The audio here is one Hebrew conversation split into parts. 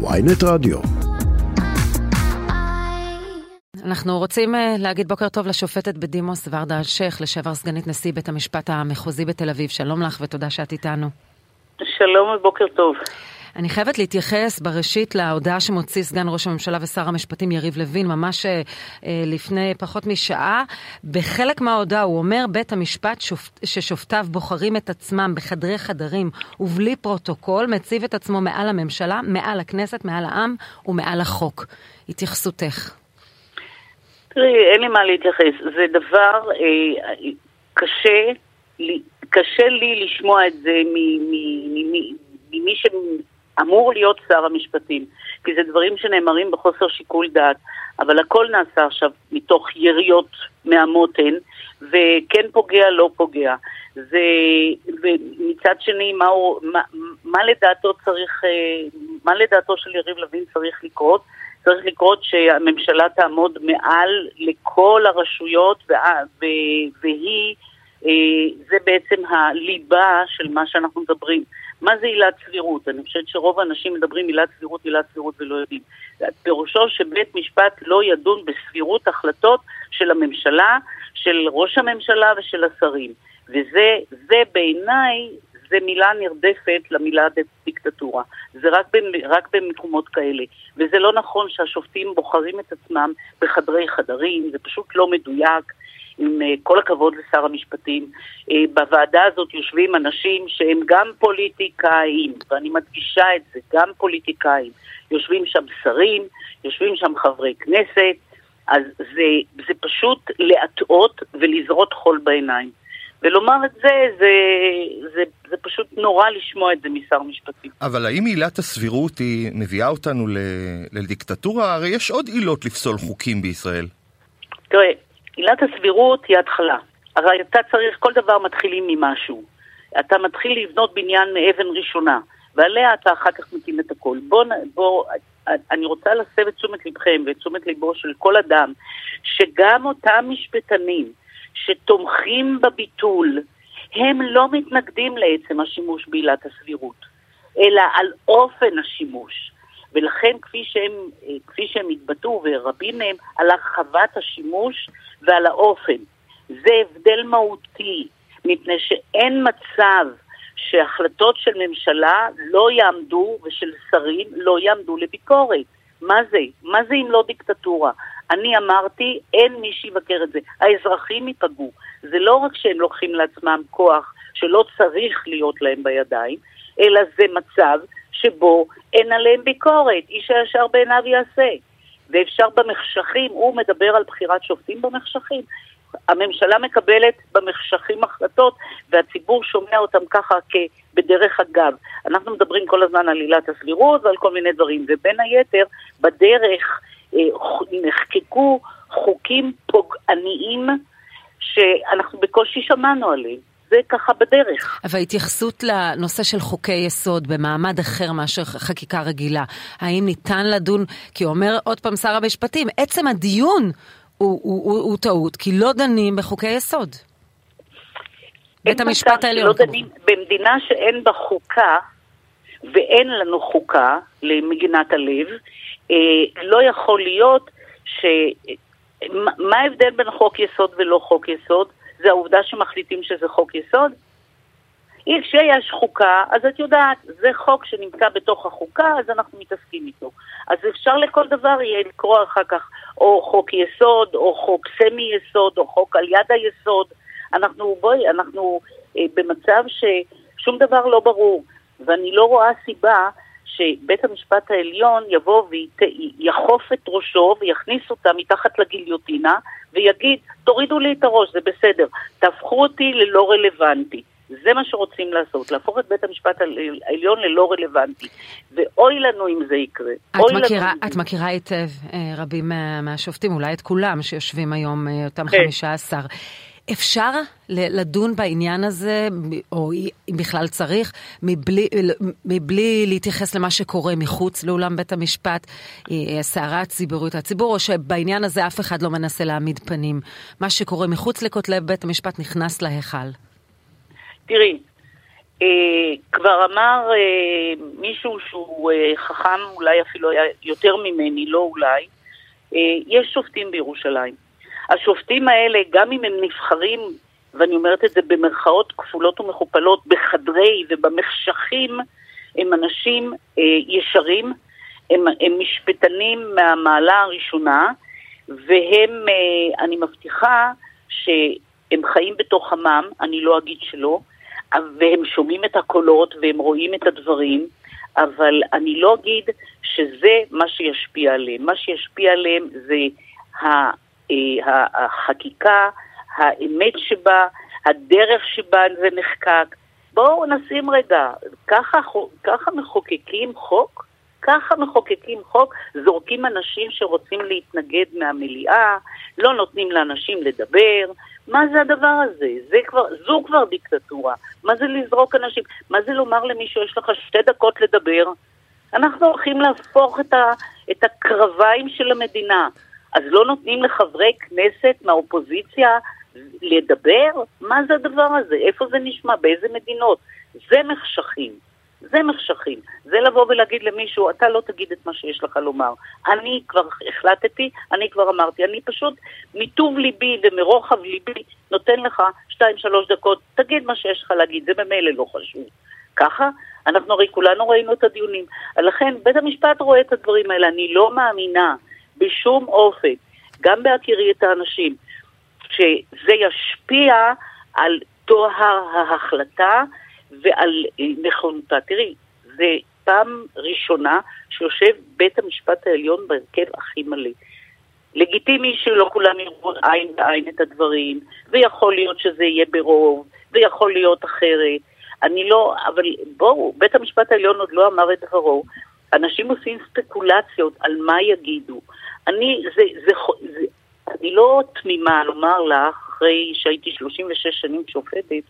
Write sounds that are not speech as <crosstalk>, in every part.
ויינט רדיו. אנחנו רוצים אה, להגיד בוקר טוב לשופטת בדימוס ורדה אלשיך, לשעבר סגנית נשיא בית המשפט המחוזי בתל אביב. שלום לך ותודה שאת איתנו. שלום ובוקר טוב. אני חייבת להתייחס בראשית להודעה שמוציא סגן ראש הממשלה ושר המשפטים יריב לוין, ממש אה, אה לפני פחות משעה. בחלק מההודעה הוא אומר, בית המשפט שופ... ששופטיו בוחרים את עצמם בחדרי חדרים ובלי פרוטוקול, מציב את עצמו מעל הממשלה, מעל הכנסת, מעל העם ומעל החוק. התייחסותך. תראי, אין לי מה להתייחס. זה דבר אה, קשה, לי, קשה לי לשמוע את זה ממי שאמור להיות שר המשפטים, כי זה דברים שנאמרים בחוסר שיקול דעת, אבל הכל נעשה עכשיו מתוך יריות מהמותן, וכן פוגע, לא פוגע. זה, ומצד שני, מה, הוא, מה, מה לדעתו צריך, אה, מה לדעתו של יריב לוין צריך לקרות? צריך לקרות שהממשלה תעמוד מעל לכל הרשויות והיא, אה, זה בעצם הליבה של מה שאנחנו מדברים. מה זה עילת סבירות? אני חושבת שרוב האנשים מדברים עילת סבירות, עילת סבירות ולא יודעים. פירושו שבית משפט לא ידון בסבירות החלטות של הממשלה, של ראש הממשלה ושל השרים. וזה בעיניי זה מילה נרדפת למילה דיקטטורה. זה רק, רק במקומות כאלה. וזה לא נכון שהשופטים בוחרים את עצמם בחדרי חדרים, זה פשוט לא מדויק. עם אה, כל הכבוד לשר המשפטים, אה, בוועדה הזאת יושבים אנשים שהם גם פוליטיקאים, ואני מדגישה את זה, גם פוליטיקאים. יושבים שם שרים, יושבים שם חברי כנסת, אז זה, זה פשוט להטעות ולזרות חול בעיניים. ולומר את זה, זה, זה, זה פשוט נורא לשמוע את זה משר משפטים. אבל האם עילת הסבירות היא מביאה אותנו לדיקטטורה? הרי יש עוד עילות לפסול חוקים בישראל. תראה, עילת הסבירות היא התחלה. הרי אתה צריך, כל דבר מתחילים ממשהו. אתה מתחיל לבנות בניין מאבן ראשונה, ועליה אתה אחר כך מקים את הכל. בוא, בוא, אני רוצה להסב את תשומת לבכם ואת תשומת ליבו של כל אדם, שגם אותם משפטנים, שתומכים בביטול, הם לא מתנגדים לעצם השימוש בעילת הסבירות, אלא על אופן השימוש. ולכן כפי שהם, כפי שהם התבטאו, ורבים מהם, על הרחבת השימוש ועל האופן. זה הבדל מהותי, מפני שאין מצב שהחלטות של ממשלה לא יעמדו, ושל שרים לא יעמדו לביקורת. מה זה? מה זה אם לא דיקטטורה? אני אמרתי, אין מי שיבקר את זה. האזרחים ייפגעו. זה לא רק שהם לוקחים לעצמם כוח שלא צריך להיות להם בידיים, אלא זה מצב שבו אין עליהם ביקורת. איש הישר בעיניו יעשה. ואפשר במחשכים, הוא מדבר על בחירת שופטים במחשכים. הממשלה מקבלת במחשכים החלטות והציבור שומע אותם ככה בדרך אגב. אנחנו מדברים כל הזמן על עילת הסבירות ועל כל מיני דברים, ובין היתר, בדרך נחקקו חוקים פוגעניים שאנחנו בקושי שמענו עליהם. זה ככה בדרך. אבל התייחסות לנושא של חוקי יסוד במעמד אחר מאשר חקיקה רגילה, האם ניתן לדון, כי אומר עוד פעם שר המשפטים, עצם הדיון הוא, הוא, הוא, הוא טעות, כי לא דנים בחוקי יסוד. בית המשפט העליון. לא דנים, במדינה שאין בה חוקה, ואין לנו חוקה למגינת הלב, אה, לא יכול להיות ש... מה ההבדל בין חוק יסוד ולא חוק יסוד? זה העובדה שמחליטים שזה חוק יסוד? כשיש חוקה, אז את יודעת, זה חוק שנמצא בתוך החוקה, אז אנחנו מתעסקים איתו. אז אפשר לכל דבר יהיה לקרוא אחר כך או חוק יסוד, או חוק סמי יסוד, או חוק על יד היסוד. אנחנו, בואי, אנחנו אה, במצב ששום דבר לא ברור, ואני לא רואה סיבה שבית המשפט העליון יבוא ויחוף את ראשו ויכניס אותה מתחת לגיליוטינה ויגיד, תורידו לי את הראש, זה בסדר, תהפכו אותי ללא רלוונטי. זה מה שרוצים לעשות, להפוך את בית המשפט העליון ללא רלוונטי. ואוי לנו אם זה יקרה. את מכירה, את מכירה היטב אה, רבים מהשופטים, אולי את כולם שיושבים היום, אה, אותם כן. חמישה עשר. אפשר לדון בעניין הזה, או אם בכלל צריך, מבלי, מבלי להתייחס למה שקורה מחוץ לאולם בית המשפט, אה, הסערה הציבורית, הציבור, או שבעניין הזה אף אחד לא מנסה להעמיד פנים. מה שקורה מחוץ לכותלי בית המשפט נכנס להיכל. תראי, אה, כבר אמר אה, מישהו שהוא חכם אולי אפילו היה יותר ממני, לא אולי, יש שופטים בירושלים. השופטים האלה, גם אם הם נבחרים, ואני אומרת את זה במרכאות כפולות ומכופלות, בחדרי ובמחשכים, הם אנשים אה, ישרים, הם, הם משפטנים מהמעלה הראשונה, והם, אה, אני מבטיחה שהם חיים בתוך עמם, אני לא אגיד שלא, והם שומעים את הקולות והם רואים את הדברים, אבל אני לא אגיד שזה מה שישפיע עליהם. מה שישפיע עליהם זה החקיקה, האמת שבה, הדרך שבה זה נחקק. בואו נשים רגע, ככה, ככה מחוקקים חוק? ככה מחוקקים חוק, זורקים אנשים שרוצים להתנגד מהמליאה, לא נותנים לאנשים לדבר. מה זה הדבר הזה? זה כבר, זו כבר דיקטטורה. מה זה לזרוק אנשים? מה זה לומר למישהו, יש לך שתי דקות לדבר? אנחנו הולכים להפוך את, ה, את הקרביים של המדינה. אז לא נותנים לחברי כנסת מהאופוזיציה לדבר? מה זה הדבר הזה? איפה זה נשמע? באיזה מדינות? זה מחשכים. זה מחשכים. זה לבוא ולהגיד למישהו, אתה לא תגיד את מה שיש לך לומר. אני כבר החלטתי, אני כבר אמרתי, אני פשוט מטוב ליבי ומרוחב ליבי נותן לך שתיים, שלוש דקות, תגיד מה שיש לך להגיד, זה ממילא לא חשוב. ככה, אנחנו הרי כולנו ראינו את הדיונים. לכן, בית המשפט רואה את הדברים האלה. אני לא מאמינה בשום אופן, גם בהכירי את האנשים, שזה ישפיע על טוהר ההחלטה ועל אה, נכונותה. תראי, זה פעם ראשונה שיושב בית המשפט העליון בהרכב הכי מלא. לגיטימי שלא כולם יראו עין בעין את הדברים, ויכול להיות שזה יהיה ברוב, ויכול להיות אחרת. אני לא, אבל בואו, בית המשפט העליון עוד לא אמר את דברו. אנשים עושים ספקולציות על מה יגידו. אני, זה, זה, זה, אני לא תמימה לומר לך, אחרי שהייתי 36 שנים שופטת,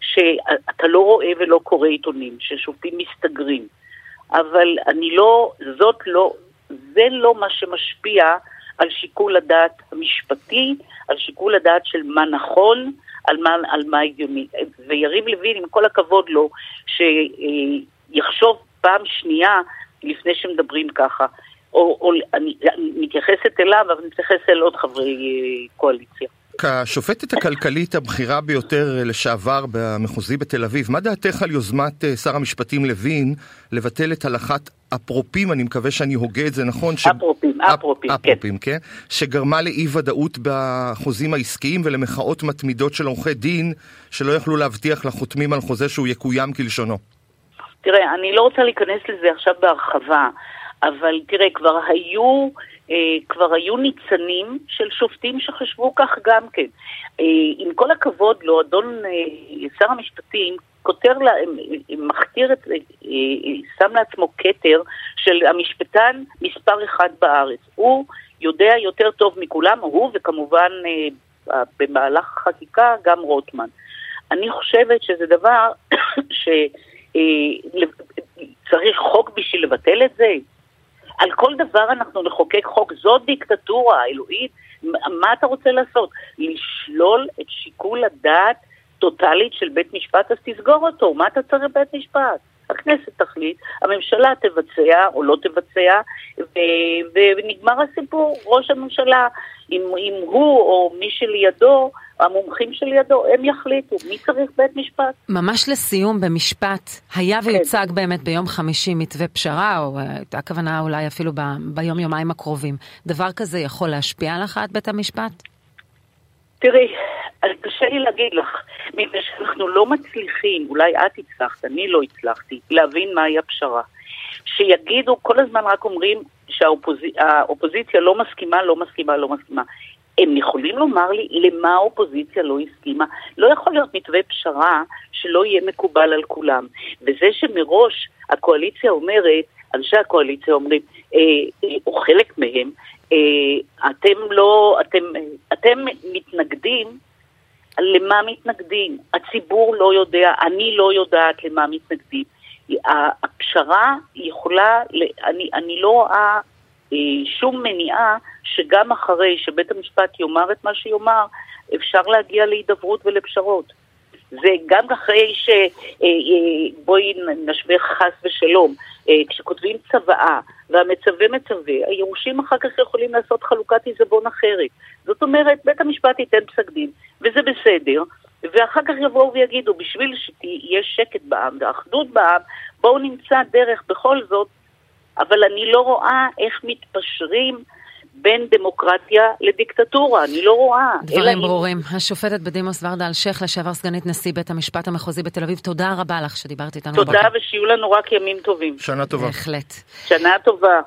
שאתה לא רואה ולא קורא עיתונים, ששופטים מסתגרים. אבל אני לא, זאת לא, זה לא מה שמשפיע על שיקול הדעת המשפטי, על שיקול הדעת של מה נכון, על מה, על מה הגיוני. ויריב לוין, עם כל הכבוד לו, שיחשוב פעם שנייה לפני שמדברים ככה. או, או אני, אני מתייחסת אליו, אבל אני מתייחסת אל עוד חברי אה, קואליציה. כשופטת הכלכלית הבכירה ביותר לשעבר במחוזי בתל אביב, מה דעתך על יוזמת אה, שר המשפטים לוין לבטל את הלכת אפרופים, אני מקווה שאני הוגה את זה נכון? ש... אפרופים, אפרופים, אפ, אפרופים, כן. כן. שגרמה לאי ודאות בחוזים העסקיים ולמחאות מתמידות של עורכי דין שלא יכלו להבטיח לחותמים על חוזה שהוא יקוים כלשונו. תראה, אני לא רוצה להיכנס לזה עכשיו בהרחבה, אבל תראה, כבר היו... אה, כבר היו ניצנים של שופטים שחשבו כך גם כן. אה, עם כל הכבוד לו, אדון אה, שר המשפטים כותר, לה, מכתיר את, שם לעצמו כתר של המשפטן מספר אחד בארץ. הוא יודע יותר טוב מכולם, הוא וכמובן במהלך החקיקה גם רוטמן. אני חושבת שזה דבר <coughs> שצריך חוק בשביל לבטל את זה. על כל דבר אנחנו נחוקק חוק, זאת דיקטטורה אלוהית. מה אתה רוצה לעשות? לשלול את שיקול הדעת טוטאלית של בית משפט, אז תסגור אותו. מה אתה צריך בית משפט? הכנסת תחליט, הממשלה תבצע או לא תבצע, ו- ונגמר הסיפור. ראש הממשלה, אם, אם הוא או מי שלידו, המומחים שלידו, הם יחליטו מי צריך בית משפט. ממש לסיום, במשפט, היה כן. ויוצג כן. באמת ביום חמישי מתווה פשרה, או אה, הייתה כוונה אולי אפילו ב- ביום-יומיים הקרובים. דבר כזה יכול להשפיע על הכרעת בית המשפט? תראי, קשה לי להגיד לך, מפני שאנחנו לא מצליחים, אולי את הצלחת, אני לא הצלחתי, להבין מהי הפשרה. שיגידו, כל הזמן רק אומרים שהאופוזיציה לא מסכימה, לא מסכימה, לא מסכימה. הם יכולים לומר לי למה האופוזיציה לא הסכימה. לא יכול להיות מתווה פשרה שלא יהיה מקובל על כולם. וזה שמראש הקואליציה אומרת, אנשי הקואליציה אומרים, אה, אה, או חלק מהם, אה, אתם לא, אתם, אתם מתנגדים, למה מתנגדים? הציבור לא יודע, אני לא יודעת למה מתנגדים. הפשרה יכולה, אני, אני לא רואה אה, שום מניעה שגם אחרי שבית המשפט יאמר את מה שיאמר, אפשר להגיע להידברות ולפשרות. זה גם אחרי ש... בואי נשווה חס ושלום, כשכותבים צוואה והמצווה מצווה, הירושים אחר כך יכולים לעשות חלוקת עיזבון אחרת. זאת אומרת, בית המשפט ייתן פסק דין, וזה בסדר, ואחר כך יבואו ויגידו, בשביל שיהיה שקט בעם ואחדות בעם, בואו נמצא דרך בכל זאת, אבל אני לא רואה איך מתפשרים בין דמוקרטיה לדיקטטורה, אני לא רואה. דברים ברורים. אני... השופטת בדימוס ורדה אלשיך, לשעבר סגנית נשיא בית המשפט המחוזי בתל אביב, תודה רבה לך שדיברת איתנו. תודה, ושיהיו לנו רק ימים טובים. שנה טובה. בהחלט. שנה טובה.